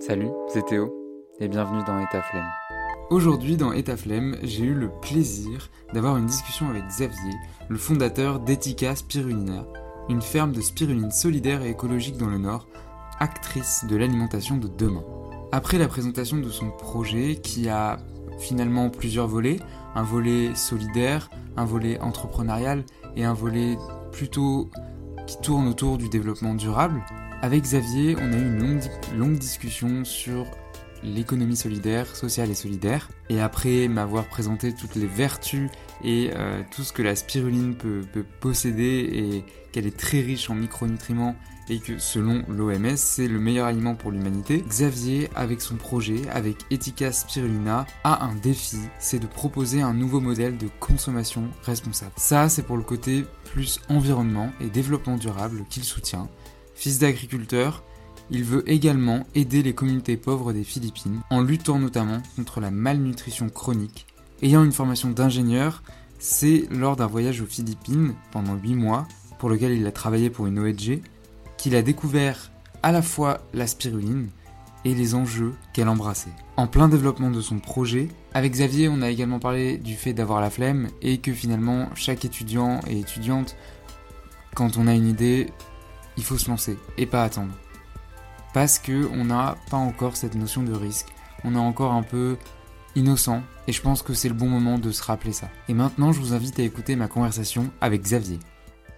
Salut, c'est Théo et bienvenue dans Etaflem. Aujourd'hui dans Etaflem, j'ai eu le plaisir d'avoir une discussion avec Xavier, le fondateur d'Etica Spirulina, une ferme de spiruline solidaire et écologique dans le Nord, actrice de l'alimentation de demain. Après la présentation de son projet qui a finalement plusieurs volets, un volet solidaire, un volet entrepreneurial et un volet plutôt qui tourne autour du développement durable, avec Xavier, on a eu une longue, discussion sur l'économie solidaire, sociale et solidaire. Et après m'avoir présenté toutes les vertus et euh, tout ce que la spiruline peut, posséder et qu'elle est très riche en micronutriments et que selon l'OMS c'est le meilleur aliment pour l'humanité, Xavier avec son projet, avec Etika Spirulina, a un défi, c'est de proposer un nouveau modèle de consommation responsable. Ça c'est pour le côté plus environnement et développement durable qu'il soutient. Fils d'agriculteur, il veut également aider les communautés pauvres des Philippines en luttant notamment contre la malnutrition chronique. Ayant une formation d'ingénieur, c'est lors d'un voyage aux Philippines pendant 8 mois, pour lequel il a travaillé pour une ONG, qu'il a découvert à la fois la spiruline et les enjeux qu'elle embrassait. En plein développement de son projet, avec Xavier, on a également parlé du fait d'avoir la flemme et que finalement chaque étudiant et étudiante, quand on a une idée, il faut se lancer et pas attendre. Parce que on n'a pas encore cette notion de risque. On est encore un peu innocent et je pense que c'est le bon moment de se rappeler ça. Et maintenant, je vous invite à écouter ma conversation avec Xavier.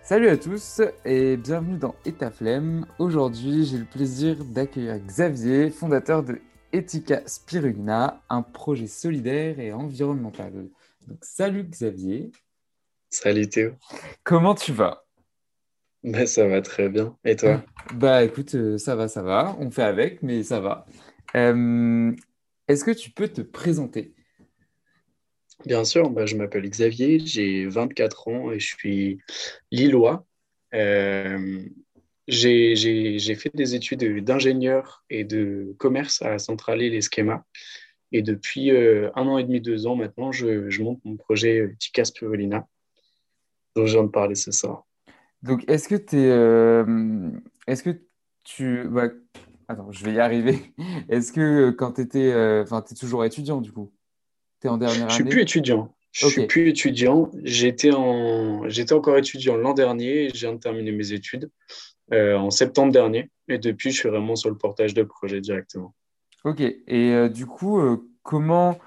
Salut à tous et bienvenue dans Etaflem. Aujourd'hui, j'ai le plaisir d'accueillir Xavier, fondateur de Etika Spirulina, un projet solidaire et environnemental. Donc, salut Xavier. Salut Théo. Comment tu vas? Bah, ça va très bien. Et toi? Bah écoute, euh, ça va, ça va. On fait avec, mais ça va. Euh, est-ce que tu peux te présenter? Bien sûr, bah, je m'appelle Xavier, j'ai 24 ans et je suis lillois. Euh, j'ai fait des études d'ingénieur et de commerce à Centrale et les schémas. Et depuis un an et demi, deux ans maintenant, je, monte mon projet Ticas Spirulina, dont je viens de parler ce soir. Donc, est-ce que tu es. Euh, est-ce que tu. Bah, attends, je vais y arriver. Est-ce que euh, quand tu étais. Euh, enfin, tu es toujours étudiant, du coup? Tu es en dernière année Je suis plus étudiant. Je suis plus étudiant. J'étais en... J'étais encore étudiant l'an dernier. Je viens de terminer mes études en septembre dernier. Et depuis, je suis vraiment sur le portage de projet directement. Ok. Et du coup, comment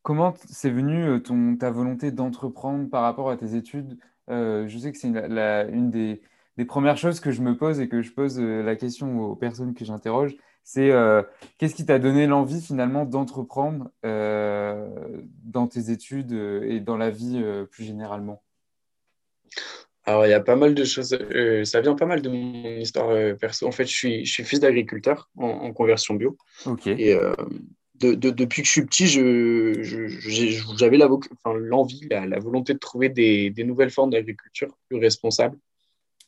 comment c'est venu ton, ta volonté d'entreprendre par rapport à tes études euh, je sais que c'est une, des, premières choses que je me pose et que je pose euh, la question aux personnes que j'interroge, c'est euh, qu'est-ce qui t'a donné l'envie finalement d'entreprendre dans tes études et dans la vie plus généralement? Alors, il y a pas mal de choses. ça vient pas mal de mon histoire perso. En fait, je suis, je suis fils d'agriculteur en, conversion bio. Et depuis que je suis petit, j'avais l'envie, la, volonté de trouver des, nouvelles formes d'agriculture plus responsables,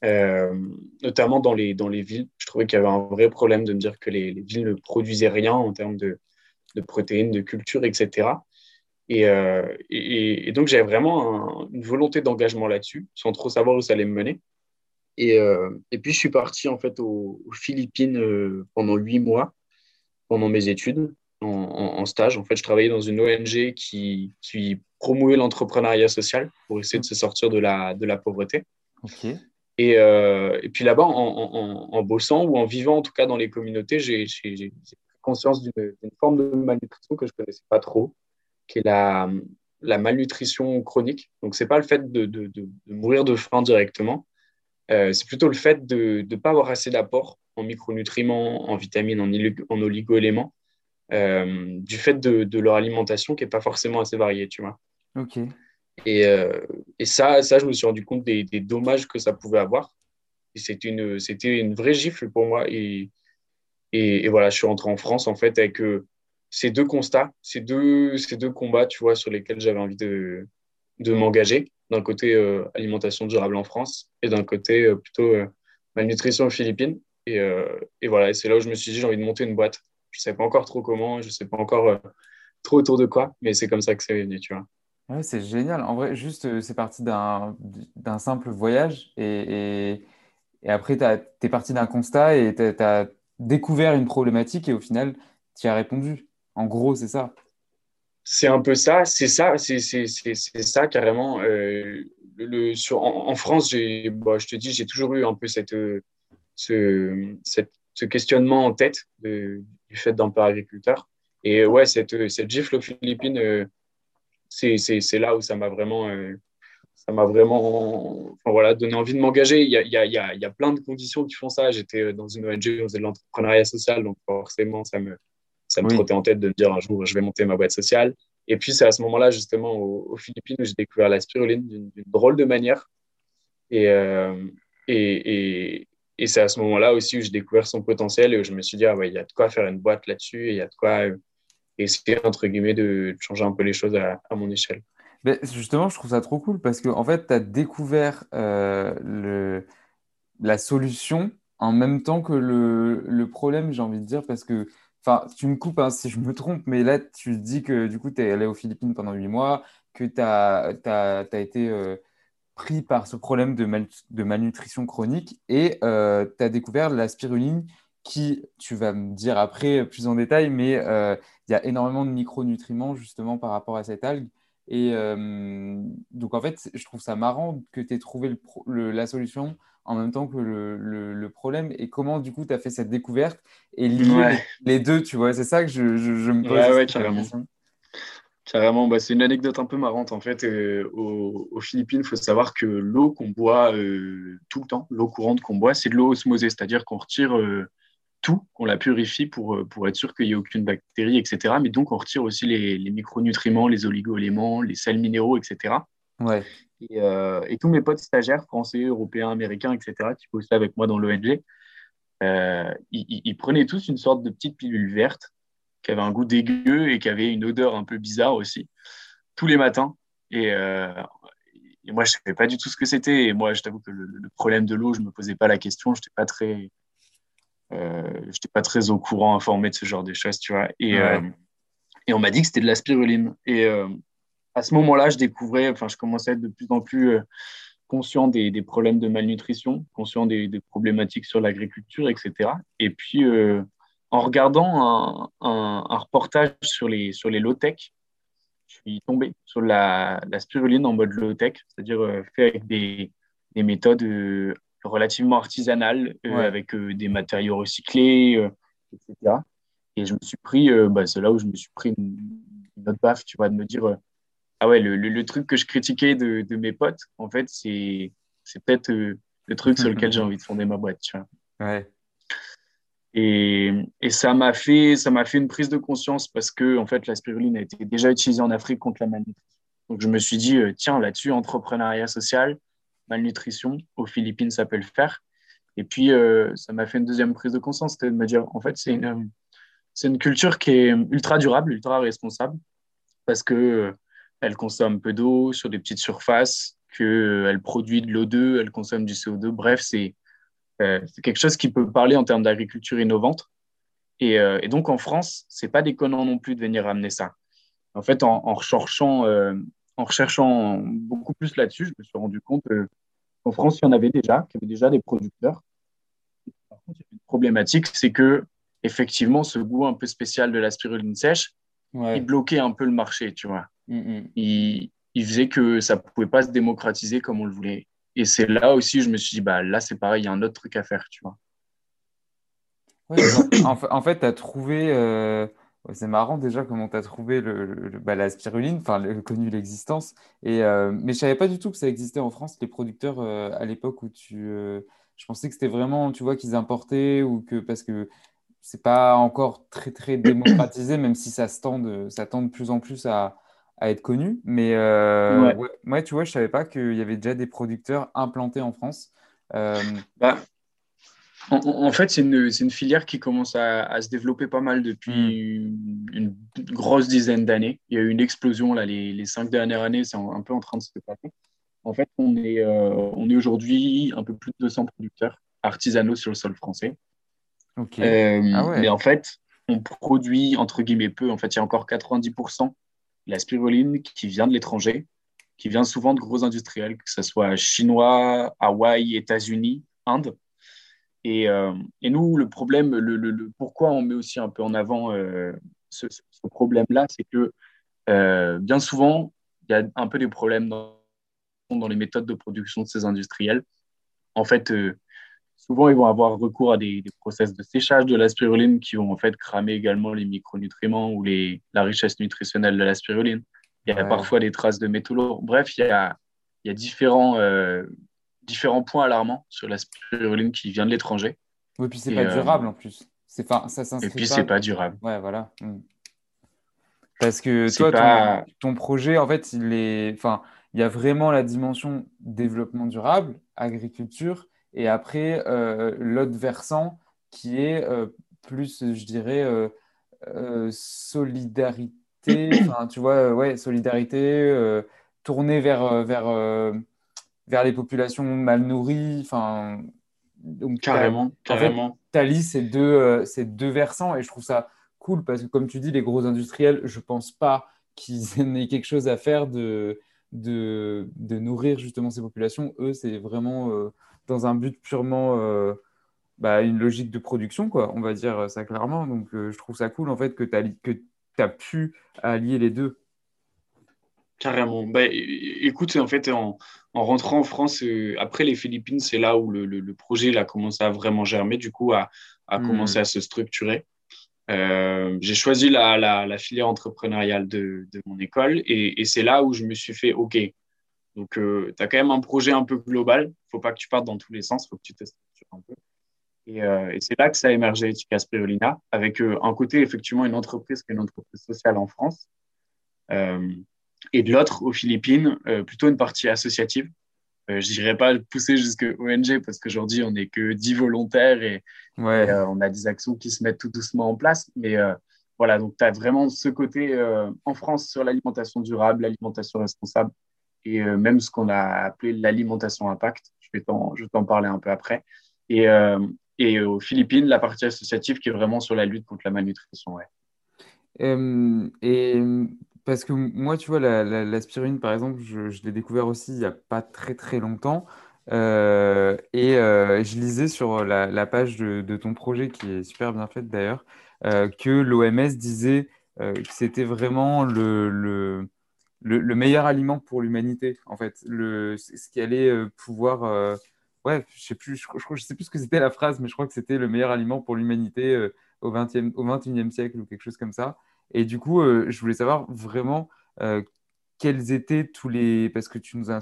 euh, notamment dans les, villes. Je trouvais qu'il y avait un vrai problème de me dire que les, villes ne produisaient rien en termes de, protéines, de culture, etc. Euh, et, donc, j'avais vraiment une volonté d'engagement là-dessus, sans trop savoir où ça allait me mener. Et, euh, puis, je suis parti en fait aux Philippines pendant huit mois, pendant mes études en, stage. En fait, je travaillais dans une ONG qui, qui promouvait l'entrepreneuriat social pour essayer de se sortir de la, de la pauvreté. Et, euh, et, puis là-bas, en, en, bossant ou en vivant, en tout cas dans les communautés, j'ai conscience d'une forme de malnutrition que je ne connaissais pas trop, qui est la, la malnutrition chronique. Donc, ce n'est pas le fait de, de, de, mourir de faim directement, euh, c'est plutôt le fait de ne pas avoir assez d'apport en micronutriments, en vitamines, en, en oligo-éléments euh, du fait de, leur alimentation qui n'est pas forcément assez variée, tu vois. Ok. Et, euh, et, ça, ça, je me suis rendu compte des, dommages que ça pouvait avoir. C'était une, c'était une vraie gifle pour moi. Et, et, voilà, je suis rentré en France, en fait, avec euh, ces deux constats, ces deux, ces deux combats, tu vois, sur lesquels j'avais envie de, de m'engager. D'un côté, alimentation durable en France et d'un côté, plutôt malnutrition aux Philippines. Et, et voilà, c'est là où je me suis dit, j'ai envie de monter une boîte je sais pas encore trop comment, je sais pas encore euh, trop autour de quoi, mais c'est comme ça que c'est venu, tu vois. Ouais, c'est génial. En vrai, juste, euh, c'est parti d'un simple voyage et, et, après, tu es parti d'un constat et tu as, découvert une problématique et au final, tu as répondu. En gros, c'est ça. C'est un peu ça, c'est ça, c'est ça carrément. Euh, le, sur, en, France, bah, je te dis, j'ai toujours eu un peu cette, ce, ce questionnement en tête du fait d'un père agriculteur. Et ouais, cette, cette gifle aux Philippines, euh, c'est là où ça m'a vraiment, euh, ça m'a vraiment enfin, voilà, donné envie de m'engager. Il y a, y, a, y a, plein de conditions qui font ça. J'étais dans une ONG, on faisait de l'entrepreneuriat social, donc forcément, ça me, ça me trottait en tête de me dire un jour, je vais monter ma boîte sociale. Et puis, c'est à ce moment-là, justement, aux, Philippines, où j'ai découvert la spiruline d'une drôle de manière. Et, euh, et, et, et c'est à ce moment-là aussi où j'ai découvert son potentiel et où je me suis dit, ah ouais, il y a de quoi faire une boîte là-dessus et il y a de quoi essayer, entre guillemets, de changer un peu les choses à, mon échelle. Justement, je trouve ça trop cool parce qu'en en fait, tu as découvert euh, le, la solution en même temps que le, le problème, j'ai envie de dire, parce que, enfin, tu me coupes hein, si je me trompe, mais là, tu dis que du coup, tu es allé aux Philippines pendant huit mois, que tu as, as, été euh, pris par ce problème de, de malnutrition chronique et euh, tu as découvert la spiruline qui, tu vas me dire après plus en détail, mais euh, il y a énormément de micronutriments justement par rapport à cette algue. Et euh, donc en fait, je trouve ça marrant que tu aies trouvé la solution en même temps que le, problème. Et comment du coup tu as fait cette découverte et lier les, deux, tu vois, c'est ça que je, me pose. Ouais, ouais, carrément. Carrément, bah, c'est une anecdote un peu marrante en fait. Euh, aux, Philippines, il faut savoir que l'eau qu'on boit tout le temps, l'eau courante qu'on boit, c'est de l'eau osmosée, c'est-à-dire qu'on retire tout, qu'on la purifie pour, euh, pour être sûr qu'il n'y ait aucune bactérie, etc. Mais donc, on retire aussi les, les micronutriments, les oligo-éléments, les sels minéraux, etc. Ouais. Euh, et, tous mes potes stagiaires, français, européens, américains, etc., qui bossaient avec moi dans l'ONG, euh, ils, prenaient tous une sorte de petite pilule verte qui avait un goût dégueu et qui avait une odeur un peu bizarre aussi, tous les matins. Et, et moi, je ne savais pas du tout ce que c'était. Et moi, je t'avoue que le, le, problème de l'eau, je ne me posais pas la question. Je n'étais pas très euh, pas très au courant, informé de ce genre de choses, tu vois. Et, euh, et on m'a dit que c'était de la spiruline. Et euh, à ce moment-là, je découvrais, enfin, je commençais à être de plus en plus conscient des, des, problèmes de malnutrition, conscient des, des problématiques sur l'agriculture, etc. Et puis, en regardant un, un, reportage sur les, sur les low-tech, je suis tombé sur la, la spiruline en mode low-tech, c'est-à-dire fait avec des, des méthodes relativement artisanal, euh, avec euh, des matériaux recyclés, euh, etc. Et je me suis pris, bah, c'est là où je me suis pris une, autre baffe, tu vois, de me dire, ah ouais, le, le, truc que je critiquais de, de mes potes, en fait, c'est peut-être le truc sur lequel j'ai envie de fonder ma boîte, tu vois. Ouais. Et, ça m'a fait, fait une prise de conscience parce que en fait, la spiruline a été déjà utilisée en Afrique contre la malnutrition. Donc je me suis dit, tiens, là-dessus, entrepreneuriat social, malnutrition. Aux Philippines, ça peut le faire. Et puis, euh, ça m'a fait une deuxième prise de conscience, c'était de me dire, en fait, c'est une, c'est une culture qui est ultra durable, ultra responsable, parce que euh, elle consomme peu d'eau sur des petites surfaces, qu'elle euh, produit de l'O2, elle consomme du CO2. Bref, c'est c'est quelque chose qui peut parler en termes d'agriculture innovante. Et, et, donc, en France, c'est pas déconnant non plus de venir ramener ça. En fait, en, en recherchant, en recherchant beaucoup plus là-dessus, je me suis rendu compte qu'en France, il y en avait déjà, qu'il y avait déjà des producteurs. Par contre, il y avait une problématique, c'est que effectivement, ce goût un peu spécial de la spiruline sèche, il bloquait un peu le marché, tu vois. Mm, mm. il, il, faisait que ça ne pouvait pas se démocratiser comme on le voulait. Et c'est là aussi, je me suis dit, bah, là, c'est pareil, il y a un autre truc à faire, tu vois. en, fait, tu as trouvé, euh, c'est marrant déjà comment tu as trouvé le, bah, la spiruline, enfin connu l'existence. Euh, mais je savais pas du tout que ça existait en France, les producteurs euh, à l'époque où tu. Je pensais que c'était vraiment, tu vois, qu'ils importaient ou que parce que c'est pas encore très très démocratisé, même si ça tend de plus en plus à, à être connu. Mais ouais. tu vois, je savais pas qu'il y avait déjà des producteurs implantés en France. Bah, en, fait, c'est une, une, filière qui commence à, à, se développer pas mal depuis hmm. une, grosse dizaine d'années. Il y a eu une explosion là, les, les cinq dernières années, c'est un peu en train de se passer. En fait, on est, euh, on est aujourd'hui un peu plus de 200 producteurs artisanaux sur le sol français. Euh, ah mais en fait, on produit entre guillemets peu. En fait, il y a encore 90% de la spiruline qui vient de l'étranger, qui vient souvent de gros industriels, que ce soit chinois, Hawaï, États-Unis, Inde. Et, et nous, le problème, le, pourquoi on met aussi un peu en avant ce, ce problème-là, c'est que bien souvent, il y a un peu des problèmes dans, dans les méthodes de production de ces industriels. En fait, souvent, ils vont avoir recours à des, process de séchage de la spiruline qui vont en fait cramer également les micronutriments ou les, la richesse nutritionnelle de la spiruline. Il y a parfois des traces de métaux lourds. Bref, il y a, il y a différents, euh, différents points alarmants sur la spiruline qui vient de l'étranger. Oui, puis c'est pas euh, durable en plus. C'est ça Et puis c'est pas durable. Ouais, voilà. Mm. Parce que toi, ton, projet, en fait, il est, enfin, il y a vraiment la dimension développement durable, agriculture, et après, euh, l'autre versant qui est euh, plus, je dirais, euh, solidarité, tu vois, ouais, solidarité, tournée vers, vers, vers les populations mal nourries, enfin. Donc, carrément, carrément. tu allies ces deux, ces deux versants et je trouve ça cool parce que, comme tu dis, les gros industriels, je pense pas qu'ils aient quelque chose à faire de, de, de nourrir justement ces populations. Eux, c'est vraiment dans un but purement euh, bah, une logique de production, quoi. On va dire ça clairement. Donc, euh, je trouve ça cool en fait que tu as, que as pu allier les deux. Carrément. Bah, écoute, en fait, en, en rentrant en France, euh, après les Philippines, c'est là où le, le, projet a commencé à vraiment germer, du coup, à, à hmm. commencer à se structurer. j'ai choisi la, la, la, filière entrepreneuriale de, de mon école et, et c'est là où je me suis fait, OK, donc, euh, tu as quand même un projet un peu global. Il ne faut pas que tu partes dans tous les sens, il faut que tu te structures un peu. Et, euh, et c'est là que ça a émergé Etica Spirulina, avec euh, un côté, effectivement, une entreprise qui est une entreprise sociale en France, et de l'autre, aux Philippines, plutôt une partie associative. je n'irai pas pousser jusqu'à ONG parce qu'aujourd'hui, on n'est que 10 volontaires et, ouais. on a des actions qui se mettent tout doucement en place. Mais voilà, donc tu as vraiment ce côté en France sur l'alimentation durable, l'alimentation responsable et euh, même ce qu'on a appelé l'alimentation impact. Je vais t'en parler un peu après. Et, euh, et aux Philippines, la partie associative qui est vraiment sur la lutte contre la malnutrition. Ouais. Euh, et parce que moi, tu vois, l'aspirine, la, par exemple, je, je l'ai découvert aussi il n'y a pas très très longtemps. Euh, et euh, je lisais sur la, la page de, ton projet, qui est super bien faite d'ailleurs, euh, que l'OMS disait que c'était vraiment le, le, meilleur aliment pour l'humanité, en fait. Le, ce qui allait euh, pouvoir. Euh, ouais, je sais plus, je, je, sais plus ce que c'était la phrase, mais je crois que c'était le meilleur aliment pour l'humanité euh, au, 20e, au 21e siècle ou quelque chose comme ça. Et du coup, je voulais savoir vraiment quels étaient tous les. Parce que tu nous as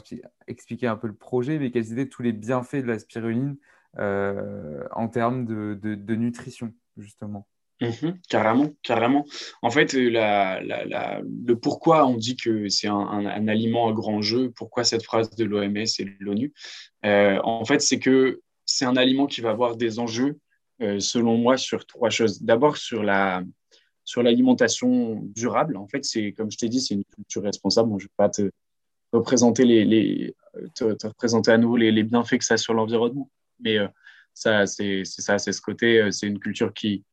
expliqué un peu le projet, mais quels étaient tous les bienfaits de la spiruline en termes de, de nutrition, justement? Mhm, carrément, carrément. En fait, euh, la, la, le pourquoi on dit que c'est un, aliment à grand jeu, pourquoi cette phrase de l'OMS et de l'ONU, euh, en fait, c'est que c'est un aliment qui va avoir des enjeux, euh, selon moi, sur trois choses. D'abord, sur la sur l'alimentation durable. En fait, c'est comme je t'ai dit, c'est une culture responsable. je ne vais pas te représenter les, les te, te, représenter à nouveau les, les, bienfaits que ça a sur l'environnement, mais ça, c'est ça, c'est ce côté. C'est une culture qui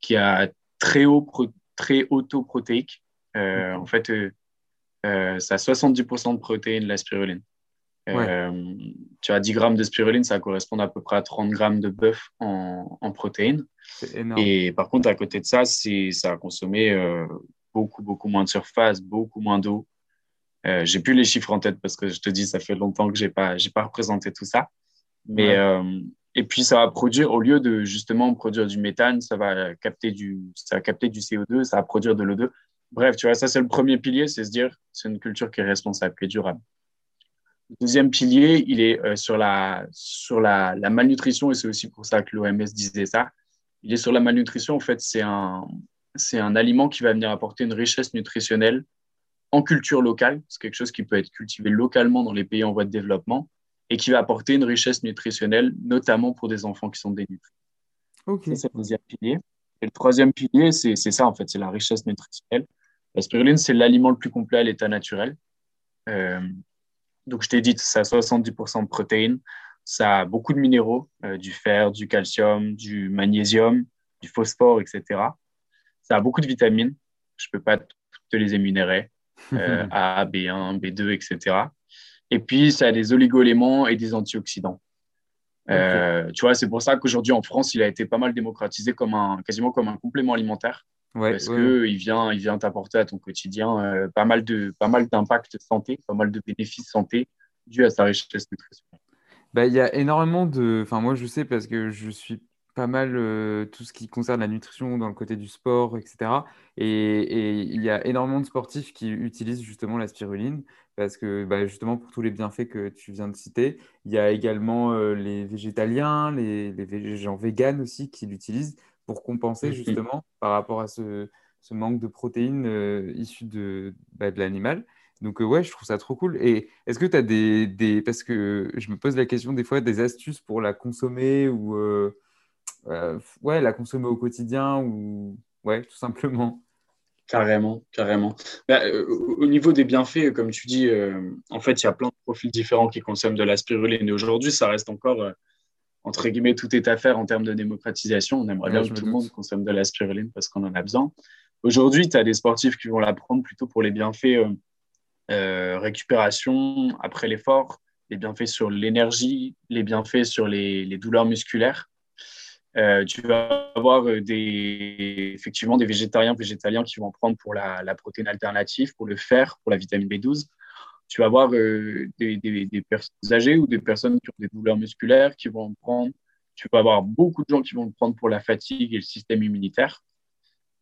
qui a très haut, très autoprotéique. Euh, en fait, euh, euh, ça a 70% de protéines, la spiruline. tu as 10 grammes de spiruline, ça correspond à peu près à 30 grammes de bœuf en, en protéines. Et par contre, à côté de ça, ça a consommé beaucoup, beaucoup moins de surface, beaucoup moins d'eau. Euh, j'ai plus les chiffres en tête parce que je te dis, ça fait longtemps que j'ai pas, j'ai pas représenté tout ça. Mais, et puis, ça va produire, au lieu de justement produire du méthane, ça va capter du, ça va capter du CO2, ça va produire de l'O2. Bref, tu vois, ça, c'est le premier pilier, c'est se dire, c'est une culture qui est responsable, qui est durable. Le deuxième pilier, il est euh, sur, la, sur la, malnutrition, et c'est aussi pour ça que l'OMS disait ça. Il est sur la malnutrition, en fait, c'est un, c'est un aliment qui va venir apporter une richesse nutritionnelle en culture locale. C'est quelque chose qui peut être cultivé localement dans les pays en voie de développement et qui va apporter une richesse nutritionnelle, notamment pour des enfants qui sont dénutris. Okay. C'est le deuxième pilier. Et le troisième pilier, c'est ça, en fait, c'est la richesse nutritionnelle. La spiruline, c'est l'aliment le plus complet à l'état naturel. Euh, donc, je t'ai dit, ça a 70% de protéines, ça a beaucoup de minéraux, euh, du fer, du calcium, du magnésium, du phosphore, etc. Ça a beaucoup de vitamines. Je ne peux pas te les énumérer. Euh, A, B1, B2, etc. Et puis, ça a des oligoéléments et des antioxydants. Euh, tu vois, c'est pour ça qu'aujourd'hui en France, il a été pas mal démocratisé comme un, quasiment comme un complément alimentaire. parce qu'il vient, il vient t'apporter à ton quotidien euh, pas mal de, pas mal d'impact santé, pas mal de bénéfices santé dus à sa richesse nutritionnelle. Bah, il y a énormément de. Enfin, moi, je sais parce que je suis pas mal euh, tout ce qui concerne la nutrition dans le côté du sport, etc. Et, il y a énormément de sportifs qui utilisent justement la spiruline parce que bah, justement pour tous les bienfaits que tu viens de citer, il y a également euh, les végétaliens, les, les gens véganes aussi qui l'utilisent pour compenser mm-hmm. justement par rapport à ce, ce manque de protéines euh, issues de, bah, de l'animal. Donc ouais, je trouve ça trop cool. Et est-ce que tu as des, des, Parce que je me pose la question des fois, des astuces pour la consommer ou euh, ouais, la consommer au quotidien ou ouais, tout simplement. Carrément, carrément. Bah, euh, au niveau des bienfaits, comme tu dis, euh, en fait, il y a plein de profils différents qui consomment de la spiruline. Et aujourd'hui, ça reste encore, entre guillemets, tout est à faire en termes de démocratisation. On aimerait bien que tout le monde consomme de la spiruline parce qu'on en a besoin. Aujourd'hui, tu as des sportifs qui vont la prendre plutôt pour les bienfaits récupération après l'effort, les bienfaits sur l'énergie, les bienfaits sur les douleurs musculaires. Euh, tu vas avoir euh, des, effectivement des végétariens, végétaliens qui vont en prendre pour la, protéine alternative, pour le fer, pour la vitamine B12. Tu vas avoir euh, des, personnes âgées ou des personnes qui ont des douleurs musculaires qui vont en prendre. Tu vas avoir beaucoup de gens qui vont le prendre pour la fatigue et le système immunitaire.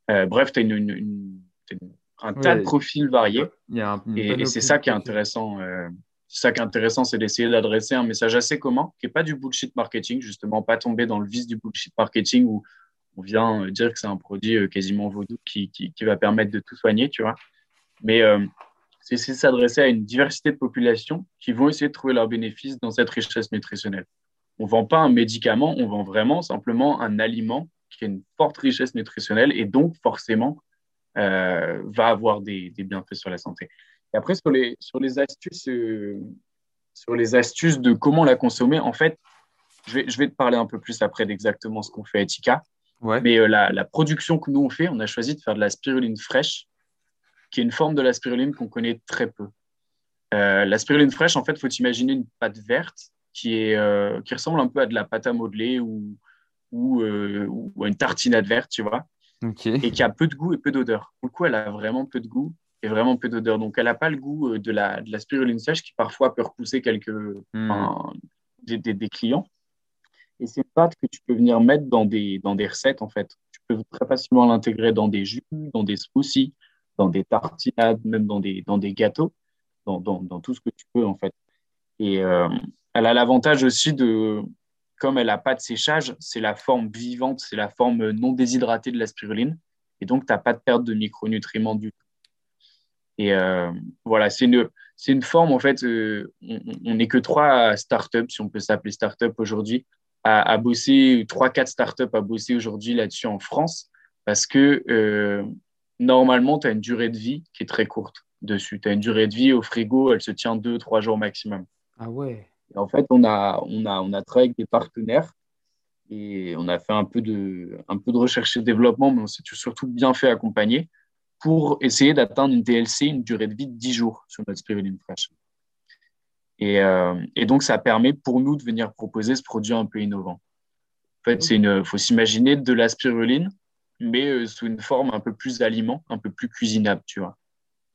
bref, tu as un tas de profils variés. et, c'est ça qui est intéressant ça qui est intéressant, c'est d'essayer d'adresser un message assez commun, qui n'est pas du bullshit marketing, justement, pas tomber dans le vice du bullshit marketing où on vient euh, dire que c'est un produit euh, quasiment vaudou qui, qui, va permettre de tout soigner, tu vois. Mais euh, c'est essayer de s'adresser à une diversité de populations qui vont essayer de trouver leurs bénéfices dans cette richesse nutritionnelle. On ne vend pas un médicament, on vend vraiment simplement un aliment qui a une forte richesse nutritionnelle et donc forcément va avoir des bienfaits sur la santé. Et après, sur les, sur les, astuces, euh, sur les astuces de comment la consommer, en fait, je vais, je vais te parler un peu plus après d'exactement ce qu'on fait à Etika. Mais euh, la, la, production que nous on fait, on a choisi de faire de la spiruline fraîche, qui est une forme de la spiruline qu'on connaît très peu. Euh, la spiruline fraîche, en fait, il faut imaginer une pâte verte qui, est, qui ressemble un peu à de la pâte à modeler ou, ou, ou à une tartinade verte, tu vois. Et qui a peu de goût et peu d'odeur. Du coup, elle a vraiment peu de goût vraiment peu d'odeur. Donc, elle n'a pas le goût euh, de la, de la spiruline sèche qui parfois peut repousser quelques, hmm. des, des, clients. Et c'est une pâte que tu peux venir mettre dans des, dans des recettes, en fait. Tu peux très facilement l'intégrer dans des jus, dans des smoothies, dans des tartinades, même dans des, dans des gâteaux, dans, dans, dans tout ce que tu peux, en fait. Et euh, elle a l'avantage aussi de, comme elle n'a pas de séchage, c'est la forme vivante, c'est la forme non déshydratée de la spiruline. Et donc, tu n'as pas de perte de micronutriments du tout. Et euh, voilà, c'est une, c'est une forme, en fait, euh, on n'est que trois startups, si on peut s'appeler startup aujourd'hui, à, à, bosser, trois, quatre startups à bosser aujourd'hui là-dessus en France, parce que euh, normalement, tu as une durée de vie qui est très courte dessus. Tu as une durée de vie au frigo, elle se tient deux, trois jours maximum. Ah ouais. Et en fait, on a, on, a, on a travaillé avec des partenaires et on a fait un peu de, un peu de recherche et développement, mais on s'est surtout bien fait accompagner pour essayer d'atteindre une DLC, une durée de vie de 10 jours sur notre spiruline fraîche. Et, euh, et, donc, ça permet pour nous de venir proposer ce produit un peu innovant. En fait, il faut s'imaginer de la spiruline, mais euh, sous une forme un peu plus aliment, un peu plus cuisinable, tu vois.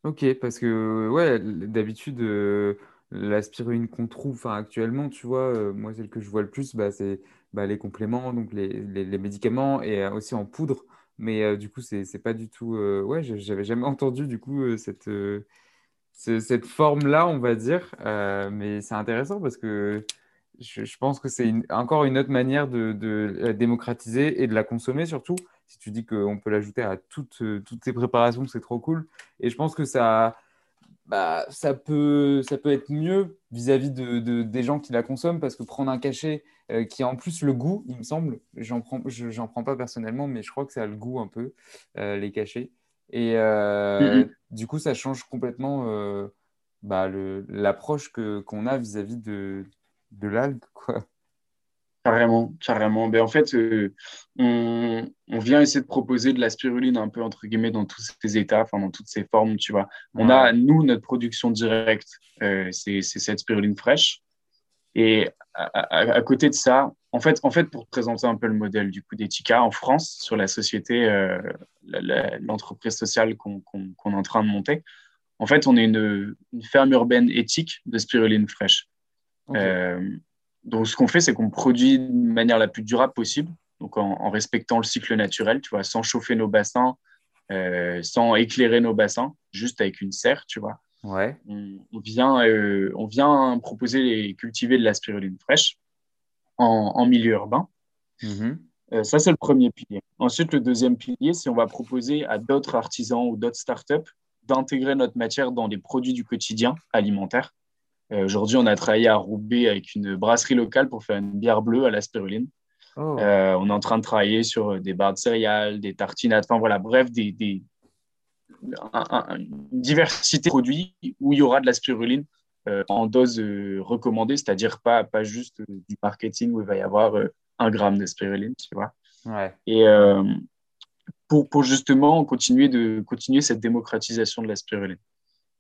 Ok, parce que ouais, d'habitude, euh, la spiruline qu'on trouve actuellement, tu vois, moi, celle que je vois le plus, bah, c'est bah, les compléments, donc les, les, les, médicaments et aussi en poudre. Mais du coup, c'est pas du tout. Ouais, j'avais jamais entendu du coup cette, cette forme-là, on va dire. mais c'est intéressant parce que je, pense que c'est encore une autre manière de, de, la démocratiser et de la consommer surtout. Si tu dis qu'on peut l'ajouter à toutes, toutes ces préparations, c'est trop cool. Et je pense que ça, bah, ça, peut, ça peut être mieux vis-à-vis de, de, des gens qui la consomment parce que prendre un cachet euh, qui a en plus le goût, il me semble. J'en prends, j'en prends pas personnellement, mais je crois que ça a le goût un peu, euh, les cachets. Et euh, mm-hmm. du coup, ça change complètement bah, l'approche que, qu'on a vis-à-vis de, de l'algue. Quoi. Carrément, carrément. Ben, en fait, on, on, vient essayer de proposer de la spiruline un peu entre guillemets dans tous ces états, enfin dans toutes ces formes, tu vois. On a, nous, notre production directe, c'est, c'est cette spiruline fraîche. Et à, côté de ça, en fait, en fait, pour présenter un peu le modèle du coup en France sur la société, euh, l'entreprise sociale qu'on est en train de monter, en fait, on est une, ferme urbaine éthique de spiruline fraîche. Euh, donc, ce qu'on fait, c'est qu'on produit de manière la plus durable possible, donc en, respectant le cycle naturel, tu vois, sans chauffer nos bassins, euh, sans éclairer nos bassins, juste avec une serre, tu vois. Ouais. On, vient, euh, on vient proposer et cultiver de la spiruline fraîche en, milieu urbain. Mhm. Euh, ça, c'est le premier pilier. Ensuite, le deuxième pilier, c'est on va proposer à d'autres artisans ou d'autres startups d'intégrer notre matière dans des produits du quotidien alimentaire. Euh, aujourd'hui, on a travaillé à Roubaix avec une brasserie locale pour faire une bière bleue à la spiruline. Oh. on est en train de travailler sur des barres de céréales, des tartinades, enfin voilà, bref, des, une diversité de produits où il y aura de la spiruline euh, en dose euh, recommandée, c'est-à-dire pas, pas juste du marketing où il va y avoir euh, un gramme de spiruline, tu vois. Et pour, pour, justement continuer, de, continuer cette démocratisation de la spiruline.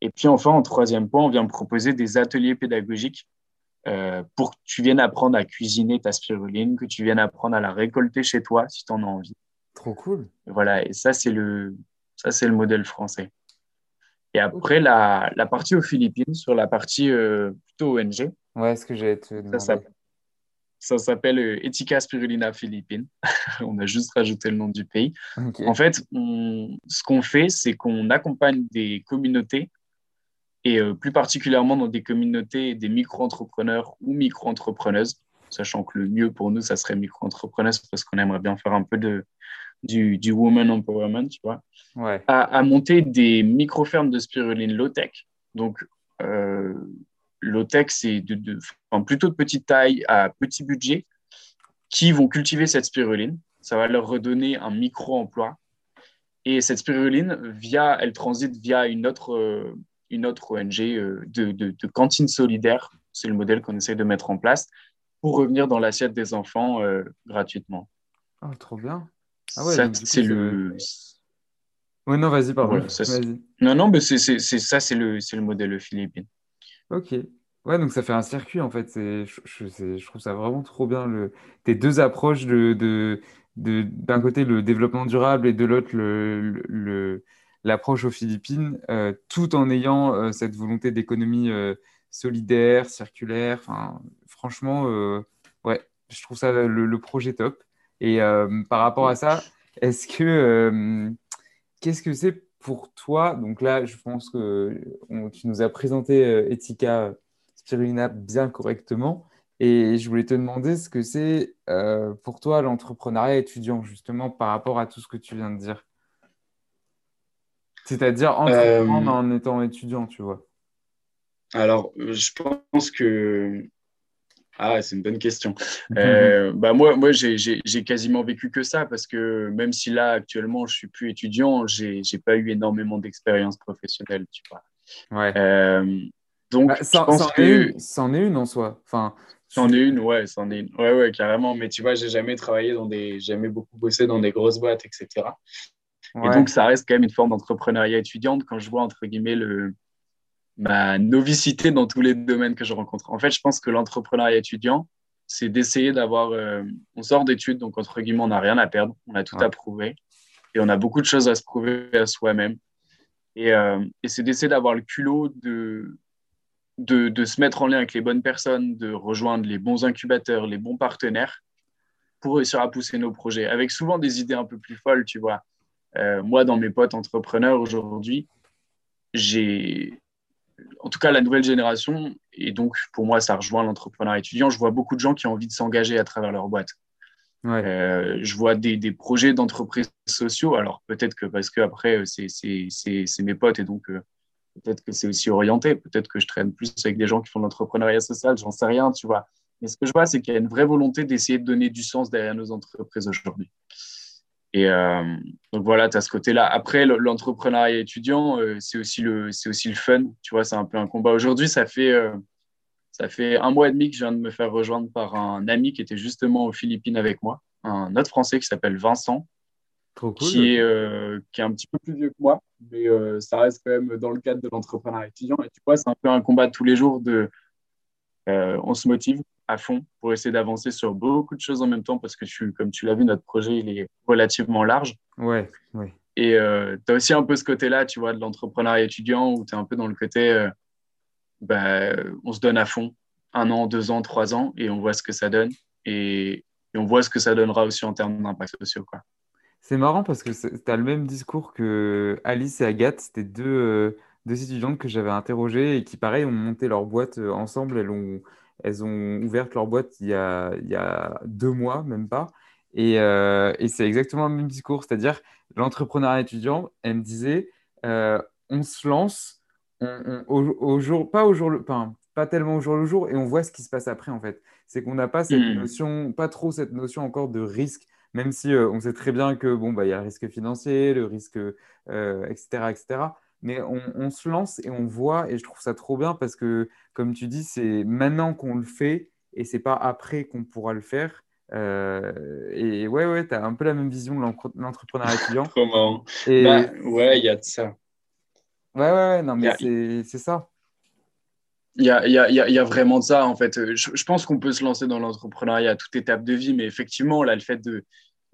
Et puis enfin, en troisième point, on vient proposer des ateliers pédagogiques pour que tu viennes apprendre à cuisiner ta spiruline, que tu viennes apprendre à la récolter chez toi si tu en as envie. Trop cool. Voilà, et ça, c'est le, ça, c'est le modèle français. Et après, la, la, partie aux Philippines, sur la partie euh, plutôt ONG. Ouais, ce que j'ai te Ça s'appelle euh, Etika Spirulina Philippines. on a juste rajouté le nom du pays. En fait, ce qu'on fait, c'est qu'on accompagne des communautés et euh, plus particulièrement dans des communautés des micro-entrepreneurs ou micro-entrepreneuses, sachant que le mieux pour nous, ça serait micro-entrepreneuses parce qu'on aimerait bien faire un peu de, du, du woman empowerment, tu vois, ouais. à, monter des micro-fermes de spiruline low-tech. Donc, euh, low-tech, c'est de, de, plutôt de petite taille à petit budget qui vont cultiver cette spiruline. Ça va leur redonner un micro-emploi. Et cette spiruline, via, elle transite via une autre, euh, une autre ONG euh, de, de, de, cantine solidaire. C'est le modèle qu'on essaie de mettre en place pour revenir dans l'assiette des enfants euh, gratuitement. Oh, trop bien. Ah ouais, c'est le. Oui, non, vas-y, pardon. non, non, mais c'est ça, c'est le, le modèle philippin. Ok. Ouais, donc ça fait un circuit en fait. Je, je, je trouve ça vraiment trop bien. Le... Tes deux approches de, d'un côté le développement durable et de l'autre le, le, l'approche aux Philippines, euh, tout en ayant euh, cette volonté d'économie euh, solidaire, circulaire. Enfin, franchement, ouais, je trouve ça le, projet top. Et par rapport à ça, est-ce que qu'est-ce que c'est pour toi? Donc là, je pense que tu nous as présenté Etika Spirulina bien correctement. Et je voulais te demander ce que c'est pour toi l'entrepreneuriat étudiant, justement, par rapport à tout ce que tu viens de dire. C'est-à-dire entreprendre en étant étudiant, tu vois. Alors, je pense que ah, c'est une bonne question. Euh, bah moi, moi j'ai quasiment vécu que ça parce que même si là, actuellement, je suis plus étudiant, j'ai pas eu énormément d'expérience professionnelle, tu vois. Ouais. Euh, donc, bah, ça, je pense que... C'en est une en soi. Enfin, C'en est une, ouais, c'en est une. Ouais, ouais, carrément. Mais tu vois, j'ai jamais travaillé dans des... Jamais beaucoup bossé dans des grosses boîtes, etc. Et donc, ça reste quand même une forme d'entrepreneuriat étudiante quand je vois, entre guillemets, le ma novicité dans tous les domaines que je rencontre. En fait, je pense que l'entrepreneuriat étudiant, c'est d'essayer d'avoir. Euh, on sort d'études, donc entre guillemets, on n'a rien à perdre, on a tout à prouver et on a beaucoup de choses à se prouver à soi-même. Et, euh, et c'est d'essayer d'avoir le culot de, de, de, se mettre en lien avec les bonnes personnes, de rejoindre les bons incubateurs, les bons partenaires pour réussir à pousser nos projets, avec souvent des idées un peu plus folles, tu vois. Euh, moi, dans mes potes entrepreneurs aujourd'hui, j'ai en tout cas, la nouvelle génération, et donc pour moi, ça rejoint l'entrepreneur étudiant, je vois beaucoup de gens qui ont envie de s'engager à travers leur boîte. Euh, je vois des, projets d'entreprises sociaux. Alors peut-être que parce que après c'est mes potes et donc euh, peut-être que c'est aussi orienté. Peut-être que je traîne plus avec des gens qui font de l'entrepreneuriat social. J'en sais rien, tu vois. Mais ce que je vois, c'est qu'il y a une vraie volonté d'essayer de donner du sens derrière nos entreprises aujourd'hui. Et euh, donc voilà, tu as ce côté-là. Après, l'entrepreneuriat étudiant, euh, c'est aussi, le, aussi le fun. Tu vois, c'est un peu un combat. Aujourd'hui, ça fait, euh, ça fait un mois et demi que je viens de me faire rejoindre par un ami qui était justement aux Philippines avec moi, un autre Français qui s'appelle Vincent, qui, est, qui est un petit peu plus vieux que moi, mais ça reste quand même dans le cadre de l'entrepreneuriat étudiant. Et tu vois, c'est un peu un combat tous les jours de on se motive à fond pour essayer d'avancer sur beaucoup de choses en même temps parce que, tu, comme tu l'as vu, notre projet, il est relativement large. Ouais, ouais. Et tu as aussi un peu ce côté-là, tu vois, de l'entrepreneuriat étudiant où tu es un peu dans le côté, bah, on se donne à fond, un an, deux ans, trois ans, et on voit ce que ça donne. Et, et on voit ce que ça donnera aussi en termes d'impact social. Quoi. C'est marrant parce que tu as le même discours que Alice et Agathe. C'était deux, euh, deux étudiantes que j'avais interrogées et qui, pareil, ont monté leur boîte euh, ensemble. Elles ont, elles ont ouvert leur boîte il y a, il y a deux mois, même pas. Et, euh, et c'est exactement le même discours. C'est-à-dire, l'entrepreneuriat étudiant, elle me disait, on se lance au, jour, pas au jour, enfin, pas tellement au jour le jour, et on voit ce qui se passe après, en fait. C'est qu'on n'a pas cette hmm. notion, pas trop cette notion encore de risque, même si euh, on sait très bien que bon, bah, il y a le risque financier, le risque, etc., euh, etc. Mais on, se lance et on voit, et je trouve ça trop bien parce que, comme tu dis, c'est maintenant qu'on le fait et c'est pas après qu'on pourra le faire. Euh, et ouais, ouais, tu as un peu la même vision de l'entrepreneuriat étudiant. Comment et... Bah, ouais, il y a de ça. Ouais, ouais, non, mais c'est ça. Il y a, y, a, y a, vraiment de ça, en fait. Je, pense qu'on peut se lancer dans l'entrepreneuriat à toute étape de vie, mais effectivement, là, le fait de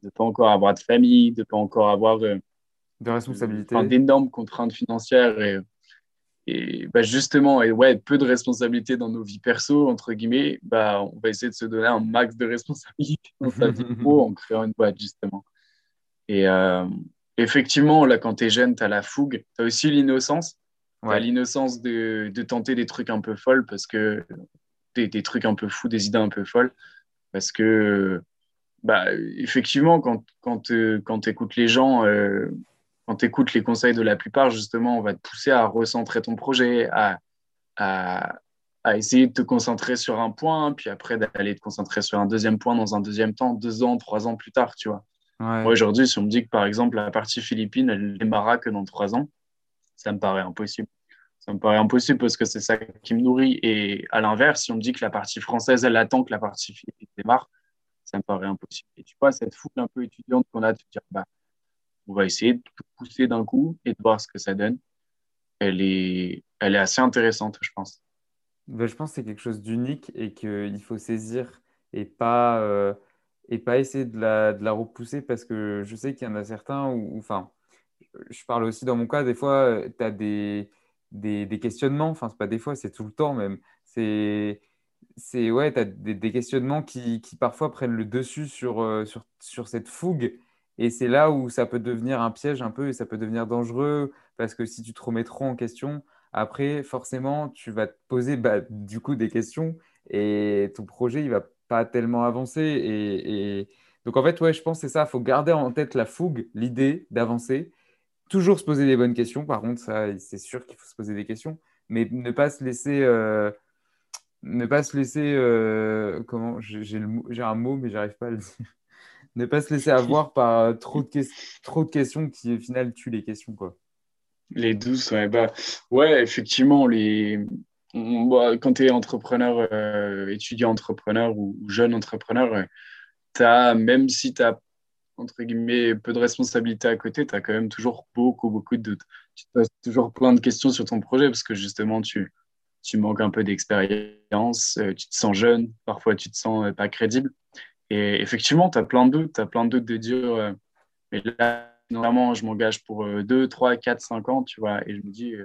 ne pas encore avoir de famille, de ne pas encore avoir euh, de responsabilités, d'énormes contraintes financières et, et bah, justement, et ouais, peu de responsabilités dans nos vies perso, entre guillemets, bah, on va essayer de se donner un max de responsabilités dans sa vie pro en créant une boîte, justement. Et euh, effectivement, là, quand tu es jeune, tu as la fougue, tu as aussi l'innocence ouais. l'innocence de, de, tenter des trucs un peu folles parce que des, des, trucs un peu fous, des idées un peu folles. Parce que, bah, effectivement, quand, quand, euh, quand tu écoutes les gens, euh, quand tu écoutes les conseils de la plupart, justement, on va te pousser à recentrer ton projet, à, à, à essayer de te concentrer sur un point, puis après d'aller te concentrer sur un deuxième point dans un deuxième temps, deux ans, trois ans plus tard, tu vois. Moi, aujourd'hui, si on me dit que, par exemple, la partie philippine, elle démarra que dans trois ans, ça me paraît impossible. Ça me paraît impossible parce que c'est ça qui me nourrit. Et à l'inverse, si on me dit que la partie française, elle attend que la partie philippine démarre, ça me paraît impossible. Et tu vois, cette foule un peu étudiante qu'on a de dire, bah, on va essayer de pousser d'un coup et de voir ce que ça donne, elle est, elle est assez intéressante, je pense. Ben, je pense que c'est quelque chose d'unique et qu'il faut saisir et pas, euh, et pas essayer de la, de la, repousser parce que je sais qu'il y en a certains où, enfin, je parle aussi dans mon cas, des fois, euh, tu as des, des, questionnements, enfin, c'est pas des fois, c'est tout le temps même. C'est, c'est ouais, tu as des, des, questionnements qui, qui, parfois prennent le dessus sur, euh, sur, sur cette fougue. Et c'est là où ça peut devenir un piège un peu et ça peut devenir dangereux parce que si tu te remets trop en question, après, forcément, tu vas te poser bah, du coup des questions et ton projet, il va pas tellement avancer. Et. Donc, en fait, ouais, je pense que c'est ça. Il faut garder en tête la fougue, l'idée d'avancer Toujours se poser des bonnes questions, par contre, c'est sûr qu'il faut se poser des questions, mais ne pas se laisser. Euh, ne pas se laisser. Euh, comment J'ai un mot, mais j'arrive pas à le dire. Ne pas se laisser avoir par euh, trop de, trop de questions qui, au final, tuent les questions. Quoi. Les douces, ouais. Bah, ouais, effectivement, les... Bah, quand tu es entrepreneur, étudiant entrepreneur ou, jeune entrepreneur, as, même si tu as entre guillemets, peu de responsabilités à côté, tu as quand même toujours beaucoup, beaucoup de doutes. Tu te poses toujours plein de questions sur ton projet parce que justement, tu, tu manques un peu d'expérience, euh, tu te sens jeune, parfois tu te sens euh, pas crédible. Et effectivement, tu as plein de doutes, tu as plein de doutes de dire, euh, mais là, normalement, je m'engage pour 2, 3, 4, 5 ans, tu vois, et je me dis,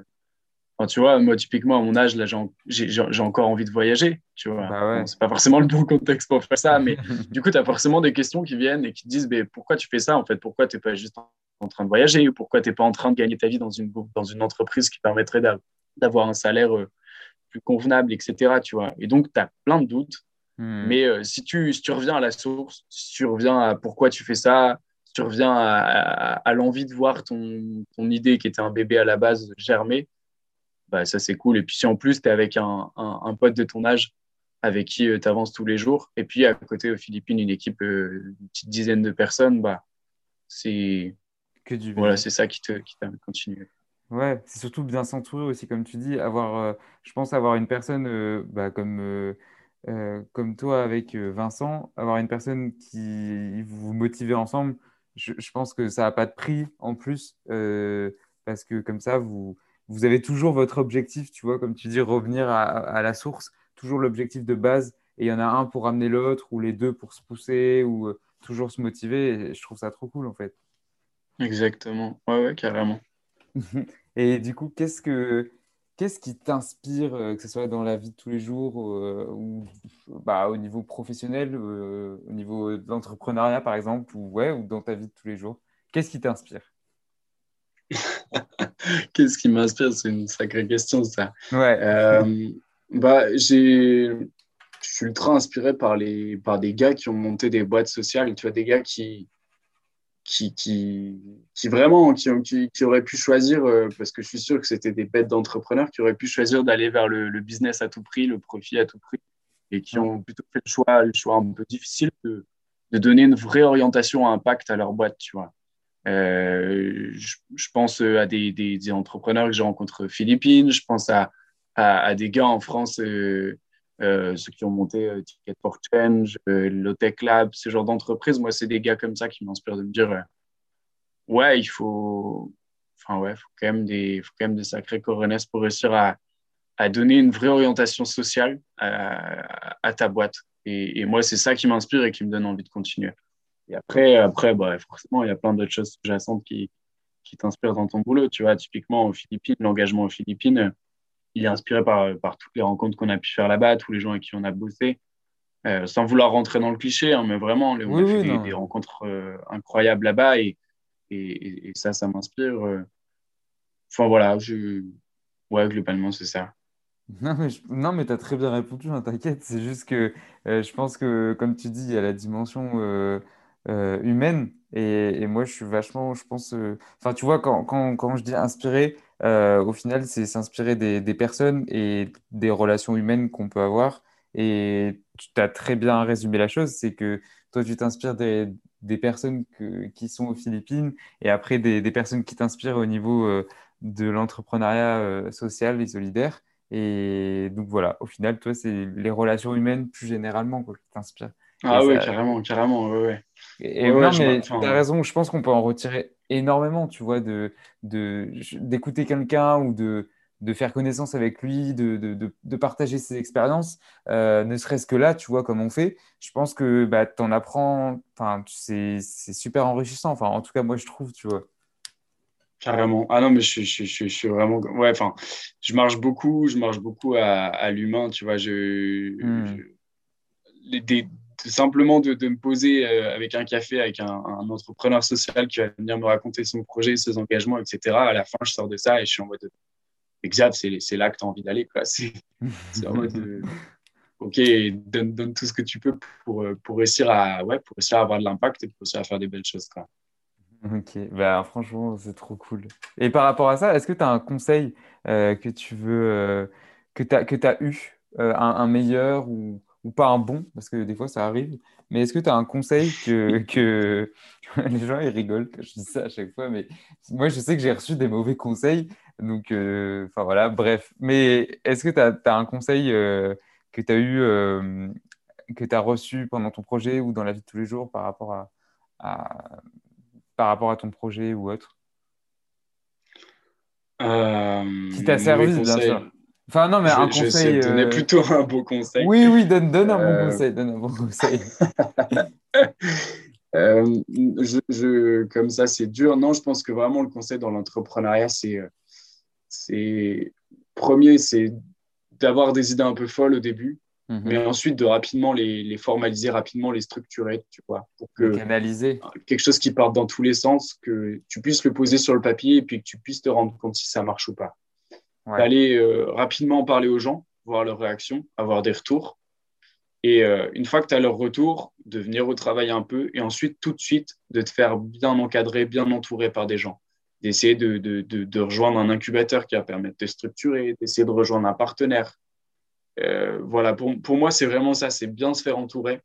tu vois, moi, typiquement, à mon âge, là, j'ai encore envie de voyager, tu vois. Bah c'est pas forcément le bon contexte pour faire ça, mais du coup, tu as forcément des questions qui viennent et qui te disent, mais pourquoi tu fais ça, en fait? Pourquoi tu n'es pas juste en train de voyager ou pourquoi tu n'es pas en train de gagner ta vie dans une, dans une entreprise qui permettrait d'avoir un salaire euh, plus convenable, etc., tu vois. Et donc, tu as plein de doutes, hmm. mais euh, si, tu, si tu reviens à la source, si tu reviens à pourquoi tu fais ça, si tu reviens à, à l'envie de voir ton, ton idée qui était un bébé à la base germer, bah, ça c'est cool. Et puis si en plus tu es avec un, un, pote de ton âge avec qui euh, tu avances tous les jours, et puis à côté aux Philippines, une équipe, euh, une petite dizaine de personnes, bah, c'est que du voilà, c'est ça qui te qui de continuer. Ouais, c'est surtout bien s'entourer aussi, comme tu dis, avoir, je pense avoir une personne bah, comme, comme toi avec Vincent, avoir une personne qui vous motive ensemble, je, je pense que ça n'a pas de prix en plus, parce que comme ça, vous, vous avez toujours votre objectif, tu vois, comme tu dis, revenir à, la source, toujours l'objectif de base et il y en a un pour amener l'autre ou les deux pour se pousser ou euh, toujours se motiver. Et je trouve ça trop cool en fait. Exactement. Ouais, ouais, carrément. et du coup, qu'est-ce que Qu'est-ce qui t'inspire, euh, que ce soit dans la vie de tous les jours euh, ou bah, au niveau professionnel, au niveau de l'entrepreneuriat par exemple, ou, ouais, ou dans ta vie de tous les jours? Qu'est-ce qui t'inspire? Qu'est-ce qui m'inspire? C'est une sacrée question, ça. Ouais. Euh, bah, j'ai... Je suis ultra inspiré par, les... par des gars qui ont monté des boîtes sociales. Tu vois, des gars qui, qui, qui, qui vraiment qui, qui, qui, auraient pu choisir, euh, parce que je suis sûr que c'était des bêtes d'entrepreneurs, qui auraient pu choisir d'aller vers le, le, business à tout prix, le profit à tout prix, et qui ont plutôt fait le choix, le choix un peu difficile de, de donner une vraie orientation à impact à leur boîte, tu vois. Euh, je, je, pense à des, des, des entrepreneurs que j'ai rencontrés aux Philippines, je pense à, à, à, des gars en France, euh, euh, ceux qui ont monté euh, Ticket for Change, euh, Lotech Lab, ce genre d'entreprise. Moi, c'est des gars comme ça qui m'inspirent de me dire euh, ouais, il faut, enfin, ouais, faut quand même des, faut quand même des sacrés coronesses pour réussir à, à donner une vraie orientation sociale à, ta boîte. Et, et moi, c'est ça qui m'inspire et qui me donne envie de continuer. Et après, après bah, forcément, il y a plein d'autres choses sous-jacentes qui, qui t'inspirent dans ton boulot. Tu vois, typiquement aux Philippines, l'engagement aux Philippines, il est inspiré par, par toutes les rencontres qu'on a pu faire là-bas, tous les gens avec qui on a bossé. Euh, sans vouloir rentrer dans le cliché, hein, mais vraiment, on oui, a fait oui, des, des, rencontres euh, incroyables là-bas et, et, et, ça, ça m'inspire. Euh. Enfin voilà, je... ouais, globalement, c'est ça. Non, mais, je... non, mais tu as très bien répondu, hein, t'inquiète. C'est juste que je pense que, comme tu dis, il y a la dimension humaine. Et, moi, je suis vachement, je pense, enfin, tu vois, quand, quand, quand, je dis inspirer, euh, au final, c'est s'inspirer des, des, personnes et des relations humaines qu'on peut avoir. Et tu as très bien résumé la chose, c'est que toi, tu t'inspires des, des personnes que, qui sont aux Philippines et après des, des personnes qui t'inspirent au niveau euh, de l'entrepreneuriat euh, social et solidaire. Et donc voilà, au final, toi, c'est les relations humaines plus généralement quoi, qui t'inspirent. Ah oui, ça... carrément, carrément, ouais, ouais. Et, et ouais, non, mais tu as raison, je pense qu'on peut en retirer énormément, tu vois, de, de, d'écouter quelqu'un ou de, de faire connaissance avec lui, de, de, de partager ses expériences, euh, ne serait-ce que là, tu vois, comme on fait, je pense que bah, tu en apprends, c'est, super enrichissant, enfin, en tout cas, moi, je trouve, tu vois. Carrément. Ah non, mais je, je, je, je suis vraiment. Ouais, enfin, je marche beaucoup, je marche beaucoup à, à l'humain, tu vois. Je, des, simplement de, me poser euh, avec un café avec un, entrepreneur social qui va venir me raconter son projet, ses engagements, etc. À la fin, je sors de ça et je suis en mode exact, c'est là que tu as envie d'aller. C'est en mode de, OK, donne, tout ce que tu peux pour, pour, réussir, à, ouais, pour réussir à avoir de l'impact et pour réussir à faire des belles choses. Quoi. Ok, bah, franchement, c'est trop cool. Et par rapport à ça, est-ce que tu as un conseil euh, que tu veux, euh, que tu as, eu, euh, un, un meilleur ou ou pas un bon, parce que des fois ça arrive, mais est-ce que tu as un conseil que, que... les gens ils rigolent quand je dis ça à chaque fois, mais moi je sais que j'ai reçu des mauvais conseils, donc euh... enfin voilà, bref. Mais est-ce que tu as, as, un conseil euh, que tu as eu, euh, que tu as reçu pendant ton projet ou dans la vie de tous les jours par rapport à, à... par rapport à ton projet ou autre? Qui t'a servi, bien sûr. Enfin, non, mais je, un conseil. Je donner euh... plutôt un bon conseil. Oui, oui, donne, donne un euh... bon conseil. Donne un bon conseil. euh, je, je, comme ça, c'est dur. Non, je pense que vraiment le conseil dans l'entrepreneuriat, c'est. c'est Premier, c'est d'avoir des idées un peu folles au début, mm -hmm. mais ensuite de rapidement les, les, formaliser, rapidement les structurer, tu vois, pour que. Canaliser. Quelque chose qui parte dans tous les sens, que tu puisses le poser sur le papier et puis que tu puisses te rendre compte si ça marche ou pas d'aller euh, rapidement parler aux gens, voir leurs réactions, avoir des retours. Et euh, une fois que tu as leur retour, de venir au travail un peu et ensuite tout de suite de te faire bien encadrer, bien entouré par des gens. D'essayer de, de, de, de, rejoindre un incubateur qui va permettre de structurer, d'essayer de rejoindre un partenaire. Euh, voilà, pour, pour moi, c'est vraiment ça, c'est bien se faire entourer.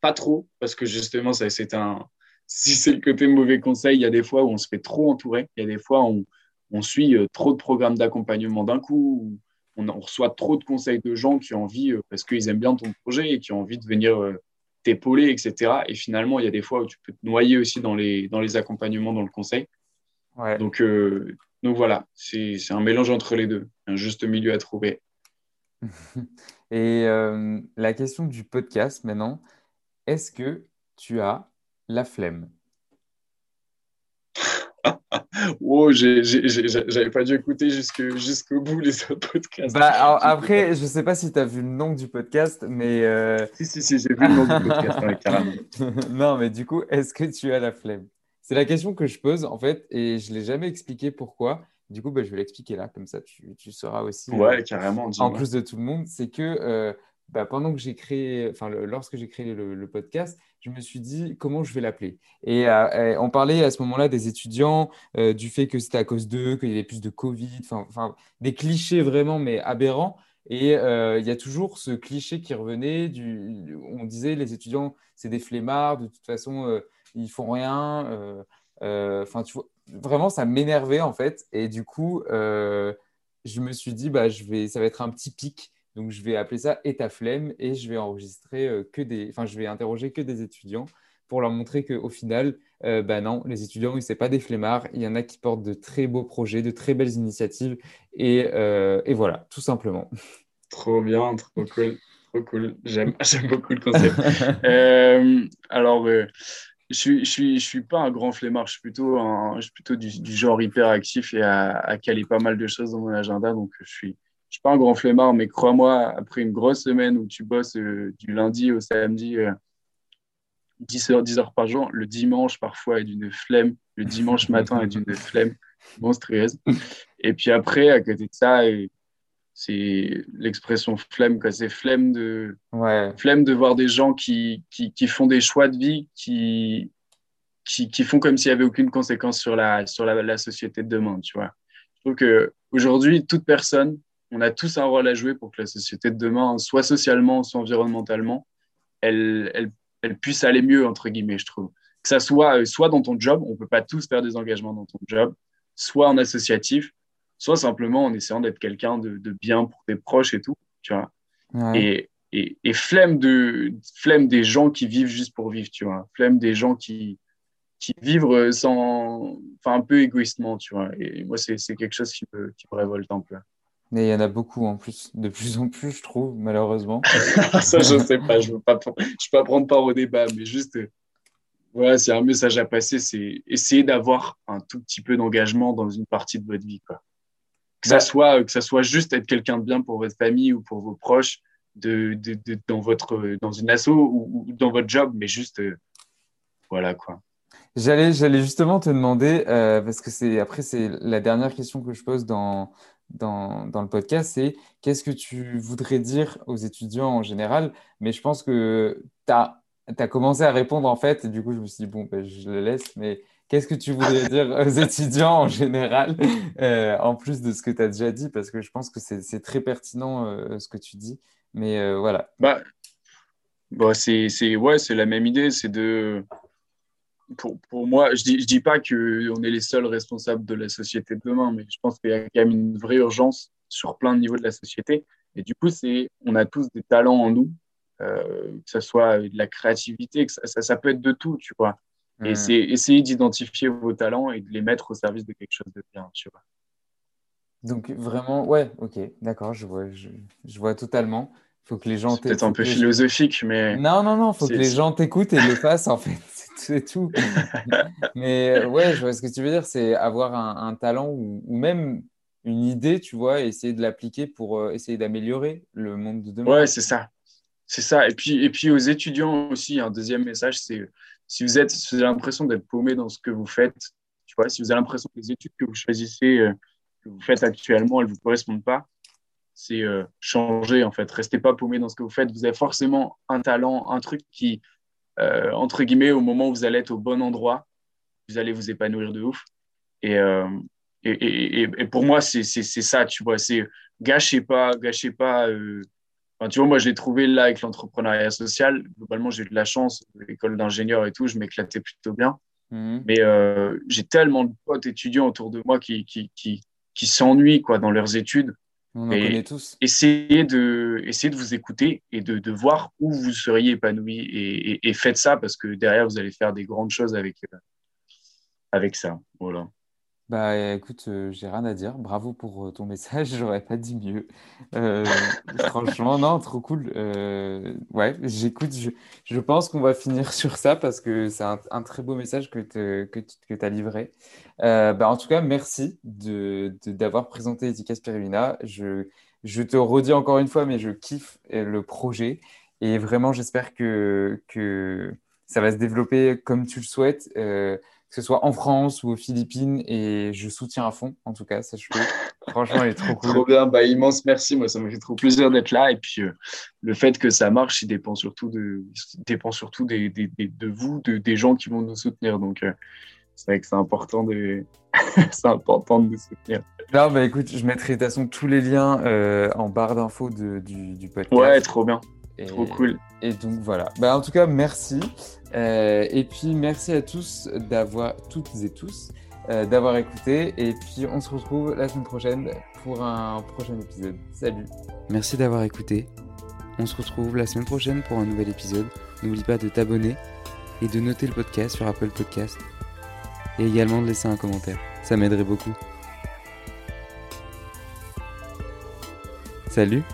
Pas trop, parce que justement, ça, c'est un. Si c'est le côté mauvais conseil, il y a des fois où on se fait trop entourer, il y a des fois où on, suit euh, trop de programmes d'accompagnement d'un coup, on, on, reçoit trop de conseils de gens qui ont envie, euh, parce qu'ils aiment bien ton projet et qui ont envie de venir euh, t'épauler, etc. Et finalement, il y a des fois où tu peux te noyer aussi dans les, dans les accompagnements, dans le conseil. Ouais. Donc, euh, donc voilà, c'est un mélange entre les deux, un juste milieu à trouver. Et euh, la question du podcast maintenant, est-ce que tu as la flemme? oh, j'avais pas dû écouter jusqu'au bout les autres podcasts. Bah, après, je sais pas si tu as vu le nom du podcast, mais. Euh, si, si, si, j'ai vu le nom du podcast, carrément. non, mais du coup, est-ce que tu as la flemme? C'est la question que je pose, en fait, et je l'ai jamais expliqué pourquoi. Du coup, bah, je vais l'expliquer là, comme ça tu, tu sauras aussi. Ouais, euh, carrément. En plus de tout le monde, c'est que euh, bah, pendant que j'ai créé, enfin, lorsque j'ai créé le, podcast, je me suis dit comment je vais l'appeler. Et, euh, on parlait à ce moment-là des étudiants, du fait que c'était à cause d'eux, qu'il y avait plus de Covid, enfin, des clichés vraiment, mais aberrants. Et il y a toujours ce cliché qui revenait. On disait les étudiants, c'est des flemmards, de toute façon, ils font rien. Enfin, tu vois, vraiment, ça m'énervait en fait. Et du coup, euh, je me suis dit, bah, je vais, ça va être un petit pic. Donc, je vais appeler ça Et ta flemme et je vais enregistrer euh, que des, enfin, je vais interroger que des étudiants pour leur montrer qu'au final, euh, bah non, les étudiants, ce n'est pas des flemmards. Il y en a qui portent de très beaux projets, de très belles initiatives. Et, et voilà, tout simplement. Trop bien, trop cool. Trop cool. J'aime beaucoup le concept. alors, je suis, je suis, je suis pas un grand flemmard. Je suis plutôt, un, je suis plutôt du, du, genre hyper actif et à, à, caler pas mal de choses dans mon agenda. Donc, je suis, je suis pas un grand flemmard, mais crois-moi, après une grosse semaine où tu bosses euh, du lundi au samedi, 10 euh, heures, 10 heures par jour, le dimanche parfois est d'une flemme. Le dimanche matin est d'une flemme monstrueuse. Et puis après, à côté de ça, et, c'est l'expression flemme, quoi. C'est flemme de, flemme de voir des gens qui, qui, qui, font des choix de vie qui, qui, qui font comme s'il n'y avait aucune conséquence sur la, sur la, la, société de demain, tu vois. Je trouve qu'aujourd'hui, toute personne, on a tous un rôle à jouer pour que la société de demain, soit socialement, soit environnementalement, elle, elle, elle puisse aller mieux, entre guillemets, je trouve. Que ça soit, soit dans ton job, on ne peut pas tous faire des engagements dans ton job, soit en associatif, soit simplement en essayant d'être quelqu'un de, bien pour tes proches et tout, tu vois. Et, et, et, flemme, de, flemme des gens qui vivent juste pour vivre, tu vois. Flemme des gens qui, qui vivent sans, enfin, un peu égoïstement, tu vois. Et moi, c'est quelque chose qui me, qui me révolte un peu. Mais il y en a beaucoup en plus, de plus en plus, je trouve, malheureusement. Ça, je ne sais pas, je ne veux, pas, je pas prendre part au débat, mais juste, voilà, c'est un message à passer, c'est essayer d'avoir un tout petit peu d'engagement dans une partie de votre vie. Quoi. Que, ça bah soit, que ça soit juste être quelqu'un de bien pour votre famille ou pour vos proches, de, de, de dans, votre, dans une asso ou, dans votre job, mais juste, euh, voilà quoi. J'allais, j'allais justement te demander, euh, parce que c'est après, c'est la dernière question que je pose dans, dans, dans le podcast, c'est qu'est-ce que tu voudrais dire aux étudiants en général? Mais je pense que tu as, as, commencé à répondre en fait, et du coup, je me suis dit, bon, ben, je le laisse, mais Qu'est-ce que tu voudrais dire aux étudiants en général, euh, en plus de ce que tu as déjà dit, parce que je pense que c'est très pertinent euh, ce que tu dis. Mais euh, voilà. Bah, bah c'est ouais, la même idée. C'est de. Pour, pour, moi, je ne dis, je dis pas qu'on est les seuls responsables de la société de demain, mais je pense qu'il y a quand même une vraie urgence sur plein de niveaux de la société. Et du coup, on a tous des talents en nous, que ce soit de la créativité, que ça, ça, ça peut être de tout, tu vois. Et c'est essayer d'identifier vos talents et de les mettre au service de quelque chose de bien, tu vois. Donc vraiment, ouais, ok, d'accord, je vois, je, je, vois totalement. Faut que les gens C'est peut-être un peu philosophique, mais. Non, non, non, faut que les gens t'écoutent et le fassent, en fait. C'est tout. mais ouais, je vois ce que tu veux dire, c'est avoir un, talent ou, ou, même une idée, tu vois, et essayer de l'appliquer pour euh, essayer d'améliorer le monde de demain. Ouais, c'est ça. C'est ça. Et puis, et puis aux étudiants aussi, un deuxième message, c'est si vous, êtes, si vous avez l'impression d'être paumé dans ce que vous faites, tu vois, si vous avez l'impression que les études que vous choisissez, euh, que vous faites actuellement, elles ne vous correspondent pas, c'est euh, changer en fait. Restez pas paumé dans ce que vous faites. Vous avez forcément un talent, un truc qui, euh, entre guillemets, au moment où vous allez être au bon endroit, vous allez vous épanouir de ouf. Et, et, et, et, pour moi, c'est ça, tu vois. C'est gâchez pas, gâchez pas tu vois, moi, j'ai trouvé là avec l'entrepreneuriat social. Globalement, j'ai eu de la chance, l'école d'ingénieur et tout, je m'éclatais plutôt bien. Mhm. Mais euh, j'ai tellement de potes étudiants autour de moi qui, qui, qui, qui s'ennuient quoi, dans leurs études. On en connaît tous. Essayez de, essayez de vous écouter et de, de voir où vous seriez épanoui et, et, faites ça parce que derrière, vous allez faire des grandes choses avec, euh, avec ça. Voilà. Bah écoute, euh, j'ai rien à dire. Bravo pour euh, ton message, j'aurais pas dit mieux. Euh, franchement, non, trop cool. Ouais, j'écoute, je, pense qu'on va finir sur ça parce que c'est un, très beau message que que, tu- as livré. Bah, en tout cas, merci de, d'avoir présenté Etika Spirulina. Je, je te redis encore une fois, mais je kiffe le projet et vraiment, j'espère que, que ça va se développer comme tu le souhaites. Que ce soit en France ou aux Philippines, et je soutiens à fond, en tout cas, sache-le. Franchement, il est trop Trop cool. bien, bah, immense merci. Moi, ça me fait trop plaisir d'être là. Et puis, euh, le fait que ça marche, il dépend surtout de, il dépend surtout des, des- des- de vous, de, des gens qui vont nous soutenir. Donc, euh, c'est vrai que c'est important de, c'est important de nous soutenir. Non, bah écoute, je mettrai de toute façon tous les liens euh, en barre d'infos du, du Ouais, podcast. trop bien, Et, trop cool. et donc voilà. Bah, en tout cas, merci. Euh, et puis merci à tous d'avoir, toutes et tous, euh, d'avoir écouté. Et puis on se retrouve la semaine prochaine pour un prochain épisode. Salut. Merci d'avoir écouté. On se retrouve la semaine prochaine pour un nouvel épisode. N'oublie pas de t'abonner et de noter le podcast sur Apple Podcast. Et également de laisser un commentaire. Ça m'aiderait beaucoup. Salut